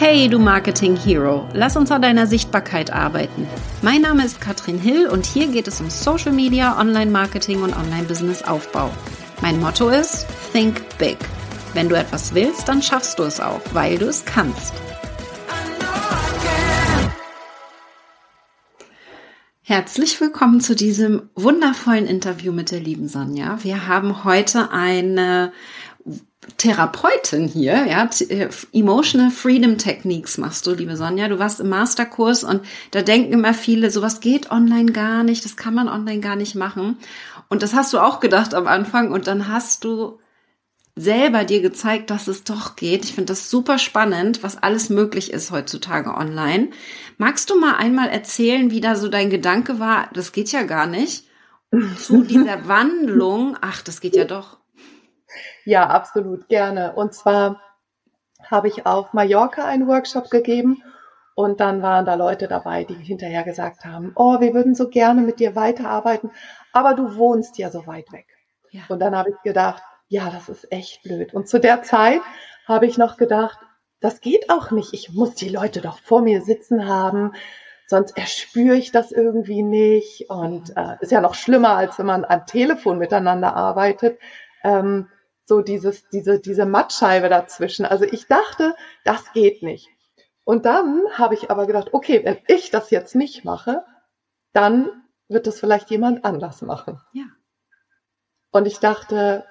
Hey, du Marketing Hero, lass uns an deiner Sichtbarkeit arbeiten. Mein Name ist Katrin Hill und hier geht es um Social Media, Online-Marketing und Online-Business-Aufbau. Mein Motto ist Think Big. Wenn du etwas willst, dann schaffst du es auch, weil du es kannst. Herzlich willkommen zu diesem wundervollen Interview mit der lieben Sonja. Wir haben heute eine Therapeutin hier, ja, äh, Emotional Freedom Techniques machst du, liebe Sonja. Du warst im Masterkurs und da denken immer viele, sowas geht online gar nicht, das kann man online gar nicht machen. Und das hast du auch gedacht am Anfang und dann hast du selber dir gezeigt, dass es doch geht. Ich finde das super spannend, was alles möglich ist heutzutage online. Magst du mal einmal erzählen, wie da so dein Gedanke war, das geht ja gar nicht, zu dieser Wandlung, ach, das geht ja doch. Ja, absolut, gerne. Und zwar habe ich auf Mallorca einen Workshop gegeben und dann waren da Leute dabei, die hinterher gesagt haben, oh, wir würden so gerne mit dir weiterarbeiten, aber du wohnst ja so weit weg. Ja. Und dann habe ich gedacht, ja, das ist echt blöd. Und zu der Zeit habe ich noch gedacht, das geht auch nicht. Ich muss die Leute doch vor mir sitzen haben, sonst erspüre ich das irgendwie nicht. Und äh, ist ja noch schlimmer, als wenn man am Telefon miteinander arbeitet. Ähm, so dieses, diese, diese Mattscheibe dazwischen. Also ich dachte, das geht nicht. Und dann habe ich aber gedacht, okay, wenn ich das jetzt nicht mache, dann wird das vielleicht jemand anders machen. Ja. Und ich dachte,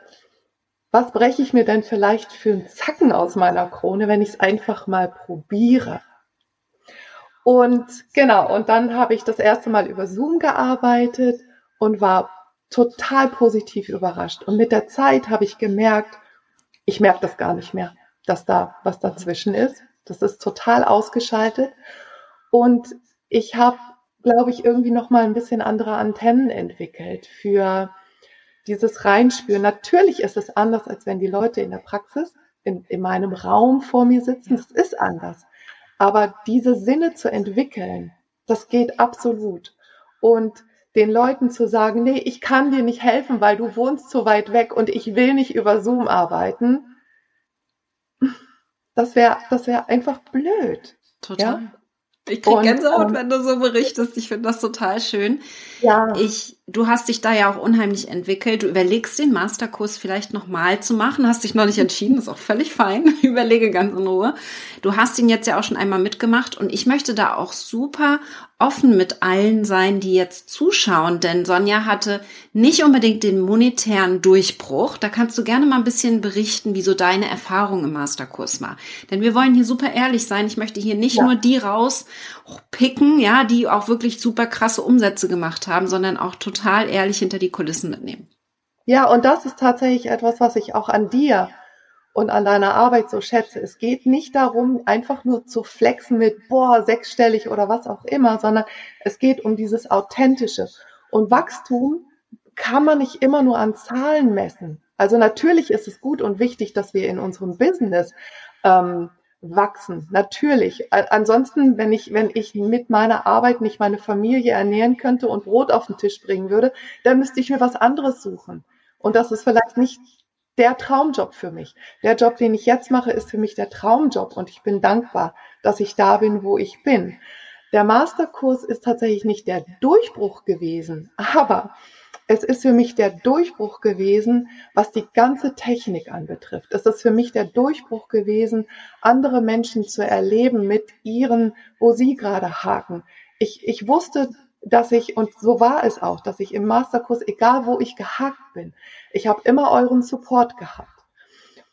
was breche ich mir denn vielleicht für einen Zacken aus meiner Krone, wenn ich es einfach mal probiere? Und genau, und dann habe ich das erste Mal über Zoom gearbeitet und war total positiv überrascht. Und mit der Zeit habe ich gemerkt, ich merke das gar nicht mehr, dass da was dazwischen ist. Das ist total ausgeschaltet. Und ich habe, glaube ich, irgendwie noch mal ein bisschen andere Antennen entwickelt für dieses Reinspüren. Natürlich ist es anders, als wenn die Leute in der Praxis in, in meinem Raum vor mir sitzen. Das ist anders. Aber diese Sinne zu entwickeln, das geht absolut. Und den Leuten zu sagen, nee, ich kann dir nicht helfen, weil du wohnst so weit weg und ich will nicht über Zoom arbeiten, das wäre das wäre einfach blöd. Total. Ja? Ich krieg Gänsehaut, ähm, wenn du so berichtest. Ich finde das total schön. Ja. Ich, du hast dich da ja auch unheimlich entwickelt. Du überlegst den Masterkurs vielleicht nochmal zu machen. Hast dich noch nicht entschieden, ist auch völlig fein. Überlege ganz in Ruhe. Du hast ihn jetzt ja auch schon einmal mitgemacht und ich möchte da auch super offen mit allen sein, die jetzt zuschauen, denn Sonja hatte nicht unbedingt den monetären Durchbruch. Da kannst du gerne mal ein bisschen berichten, wie so deine Erfahrung im Masterkurs war. Denn wir wollen hier super ehrlich sein. Ich möchte hier nicht ja. nur die rauspicken, ja, die auch wirklich super krasse Umsätze gemacht haben, sondern auch total ehrlich hinter die Kulissen mitnehmen. Ja, und das ist tatsächlich etwas, was ich auch an dir und an deiner Arbeit so schätze. Es geht nicht darum, einfach nur zu flexen mit, boah, sechsstellig oder was auch immer, sondern es geht um dieses Authentische. Und Wachstum kann man nicht immer nur an Zahlen messen. Also natürlich ist es gut und wichtig, dass wir in unserem Business ähm, wachsen. Natürlich. Ansonsten, wenn ich, wenn ich mit meiner Arbeit nicht meine Familie ernähren könnte und Brot auf den Tisch bringen würde, dann müsste ich mir was anderes suchen. Und das ist vielleicht nicht der Traumjob für mich. Der Job, den ich jetzt mache, ist für mich der Traumjob und ich bin dankbar, dass ich da bin, wo ich bin. Der Masterkurs ist tatsächlich nicht der Durchbruch gewesen, aber es ist für mich der Durchbruch gewesen, was die ganze Technik anbetrifft. Es ist für mich der Durchbruch gewesen, andere Menschen zu erleben mit ihren, wo sie gerade haken. Ich, ich wusste dass ich, und so war es auch, dass ich im Masterkurs, egal wo ich gehakt bin, ich habe immer euren Support gehabt.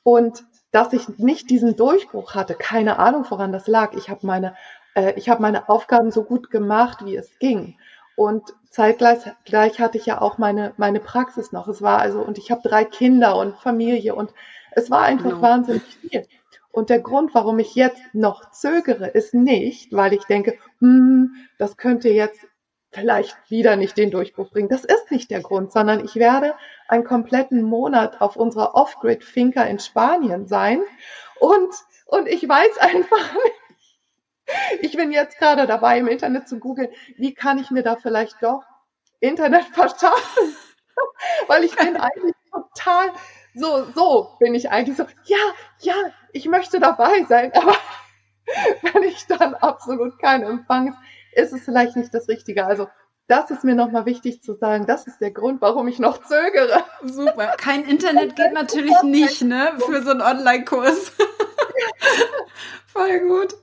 Und dass ich nicht diesen Durchbruch hatte, keine Ahnung, woran das lag. Ich habe meine, äh, ich habe meine Aufgaben so gut gemacht, wie es ging. Und zeitgleich gleich hatte ich ja auch meine, meine Praxis noch. Es war also, und ich habe drei Kinder und Familie und es war einfach genau. wahnsinnig viel. Und der Grund, warum ich jetzt noch zögere, ist nicht, weil ich denke, hm, das könnte jetzt vielleicht wieder nicht den Durchbruch bringen. Das ist nicht der Grund, sondern ich werde einen kompletten Monat auf unserer Off-Grid-Finca in Spanien sein und, und ich weiß einfach nicht, ich bin jetzt gerade dabei, im Internet zu googeln, wie kann ich mir da vielleicht doch Internet verschaffen? Weil ich bin eigentlich total, so, so bin ich eigentlich so, ja, ja, ich möchte dabei sein, aber wenn ich dann absolut keinen Empfang, ist es vielleicht nicht das Richtige. Also das ist mir nochmal wichtig zu sagen. Das ist der Grund, warum ich noch zögere. Super. Kein Internet geht natürlich nicht, ne? Für so einen Online-Kurs. Voll gut.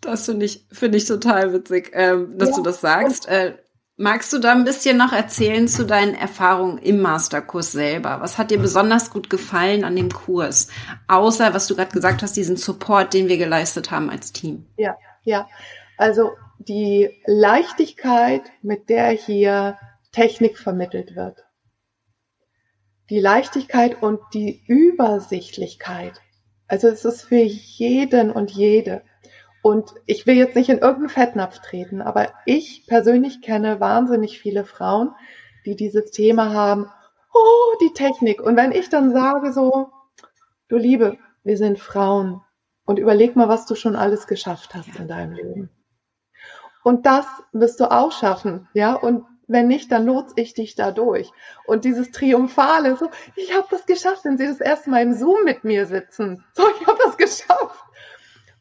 Das finde ich, finde ich total witzig, ähm, dass ja. du das sagst. Äh, magst du da ein bisschen noch erzählen zu deinen Erfahrungen im Masterkurs selber? Was hat dir besonders gut gefallen an dem Kurs? Außer, was du gerade gesagt hast, diesen Support, den wir geleistet haben als Team. Ja, ja. Also die Leichtigkeit, mit der hier Technik vermittelt wird. Die Leichtigkeit und die Übersichtlichkeit. Also es ist für jeden und jede. Und ich will jetzt nicht in irgendeinen Fettnapf treten, aber ich persönlich kenne wahnsinnig viele Frauen, die dieses Thema haben, oh, die Technik. Und wenn ich dann sage so, du Liebe, wir sind Frauen und überleg mal, was du schon alles geschafft hast in deinem Leben. Und das wirst du auch schaffen, ja. Und wenn nicht, dann lotse ich dich da durch. Und dieses Triumphale, so, ich habe das geschafft, wenn sie das erste Mal im Zoom mit mir sitzen. So, ich habe das geschafft.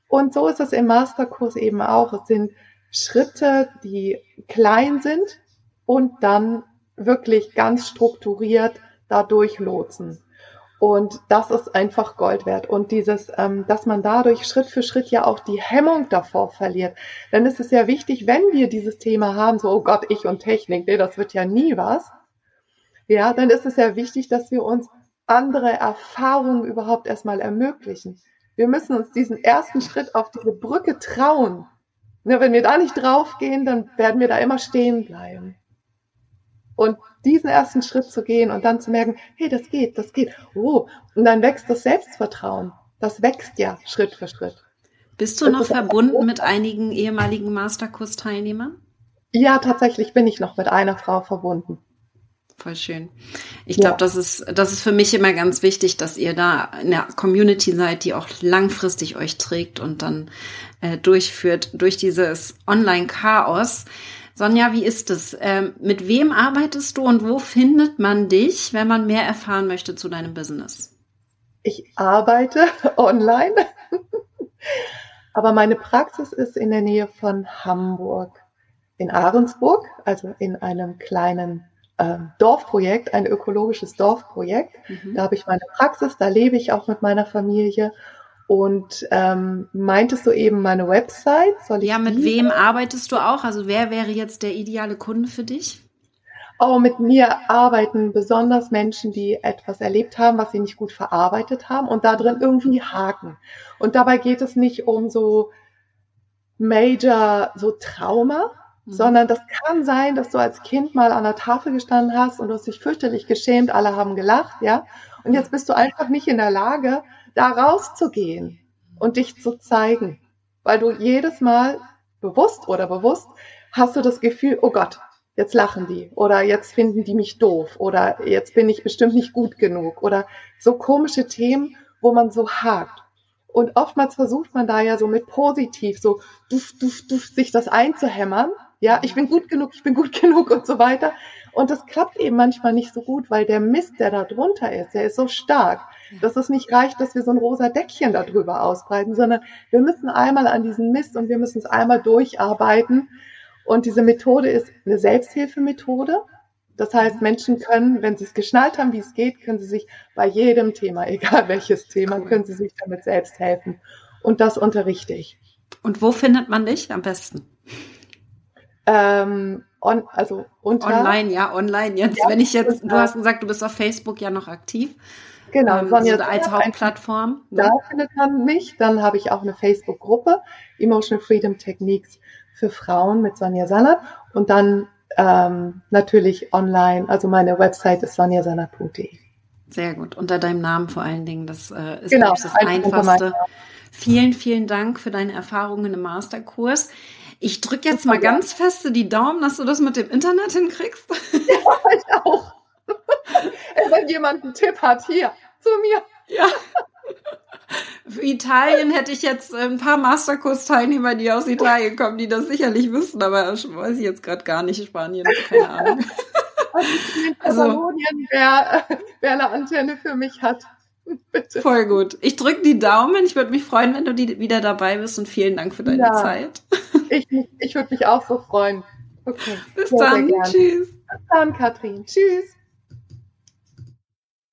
Und so ist es im Masterkurs eben auch. Es sind Schritte, die klein sind und dann wirklich ganz strukturiert dadurch lotsen. Und das ist einfach Gold wert. Und dieses, ähm, dass man dadurch Schritt für Schritt ja auch die Hemmung davor verliert. Denn es ist ja wichtig, wenn wir dieses Thema haben, so, oh Gott, ich und Technik, nee, das wird ja nie was. Ja, dann ist es ja wichtig, dass wir uns andere Erfahrungen überhaupt erstmal ermöglichen. Wir müssen uns diesen ersten Schritt auf diese Brücke trauen. Ne, wenn wir da nicht draufgehen, dann werden wir da immer stehen bleiben. Und diesen ersten Schritt zu gehen und dann zu merken, hey, das geht, das geht. Oh, und dann wächst das Selbstvertrauen. Das wächst ja Schritt für Schritt. Bist du noch verbunden mit einigen ehemaligen Masterkurs-Teilnehmern? Ja, tatsächlich bin ich noch mit einer Frau verbunden. Voll schön. Ich ja. glaube, das ist, das ist für mich immer ganz wichtig, dass ihr da in der Community seid, die auch langfristig euch trägt und dann äh, durchführt durch dieses Online-Chaos. Sonja, wie ist es? Ähm, mit wem arbeitest du und wo findet man dich, wenn man mehr erfahren möchte zu deinem Business? Ich arbeite online, aber meine Praxis ist in der Nähe von Hamburg, in Ahrensburg, also in einem kleinen Dorfprojekt, ein ökologisches Dorfprojekt. Mhm. Da habe ich meine Praxis, da lebe ich auch mit meiner Familie und ähm, meintest du eben meine Website? Ja, mit wem arbeitest du auch? Also wer wäre jetzt der ideale Kunde für dich? Oh, mit mir arbeiten besonders Menschen, die etwas erlebt haben, was sie nicht gut verarbeitet haben und da drin irgendwie haken. Und dabei geht es nicht um so Major, so Trauma. Sondern das kann sein, dass du als Kind mal an der Tafel gestanden hast und du hast dich fürchterlich geschämt, alle haben gelacht, ja. Und jetzt bist du einfach nicht in der Lage, da rauszugehen und dich zu zeigen. Weil du jedes Mal bewusst oder bewusst hast du das Gefühl, oh Gott, jetzt lachen die oder jetzt finden die mich doof oder jetzt bin ich bestimmt nicht gut genug oder so komische Themen, wo man so hakt. Und oftmals versucht man da ja so mit positiv, so duff, duff, duff, sich das einzuhämmern. Ja, ich bin gut genug, ich bin gut genug und so weiter. Und das klappt eben manchmal nicht so gut, weil der Mist, der da drunter ist, der ist so stark, dass es nicht reicht, dass wir so ein rosa Deckchen darüber ausbreiten, sondern wir müssen einmal an diesen Mist und wir müssen es einmal durcharbeiten. Und diese Methode ist eine Selbsthilfemethode. Das heißt, Menschen können, wenn sie es geschnallt haben, wie es geht, können sie sich bei jedem Thema, egal welches Thema, können sie sich damit selbst helfen. Und das unterrichte ich. Und wo findet man dich am besten? Ähm, on, also unter, online, ja, online jetzt. Ja, wenn ich jetzt, du hast gesagt, du bist auf Facebook ja noch aktiv. Genau, ähm, Sonja, so als Hauptplattform. Ne? Da findet man mich. Dann habe ich auch eine Facebook-Gruppe, Emotional Freedom Techniques für Frauen mit Sonja Sannert. Und dann ähm, natürlich online, also meine Website ist sonjasannert.de. Sehr gut. Unter deinem Namen vor allen Dingen. Das äh, ist genau, das Einfachste. Vielen, vielen Dank für deine Erfahrungen im Masterkurs. Ich drücke jetzt mal ganz feste die Daumen, dass du das mit dem Internet hinkriegst. Ja, ich auch. Wenn jemand einen Tipp hat, hier, zu mir. Ja. Für Italien hätte ich jetzt ein paar Masterkurs-Teilnehmer, die aus Italien kommen, die das sicherlich wissen, aber weiß ich jetzt gerade gar nicht. Spanien, keine Ahnung. Also, also wer, wer eine Antenne für mich hat. Bitte. Voll gut. Ich drücke die Daumen. Ich würde mich freuen, wenn du die, wieder dabei bist und vielen Dank für deine ja, Zeit. Ich, ich würde mich auch so freuen. Okay. Bis sehr, dann. Sehr Tschüss. Bis dann, Katrin. Tschüss.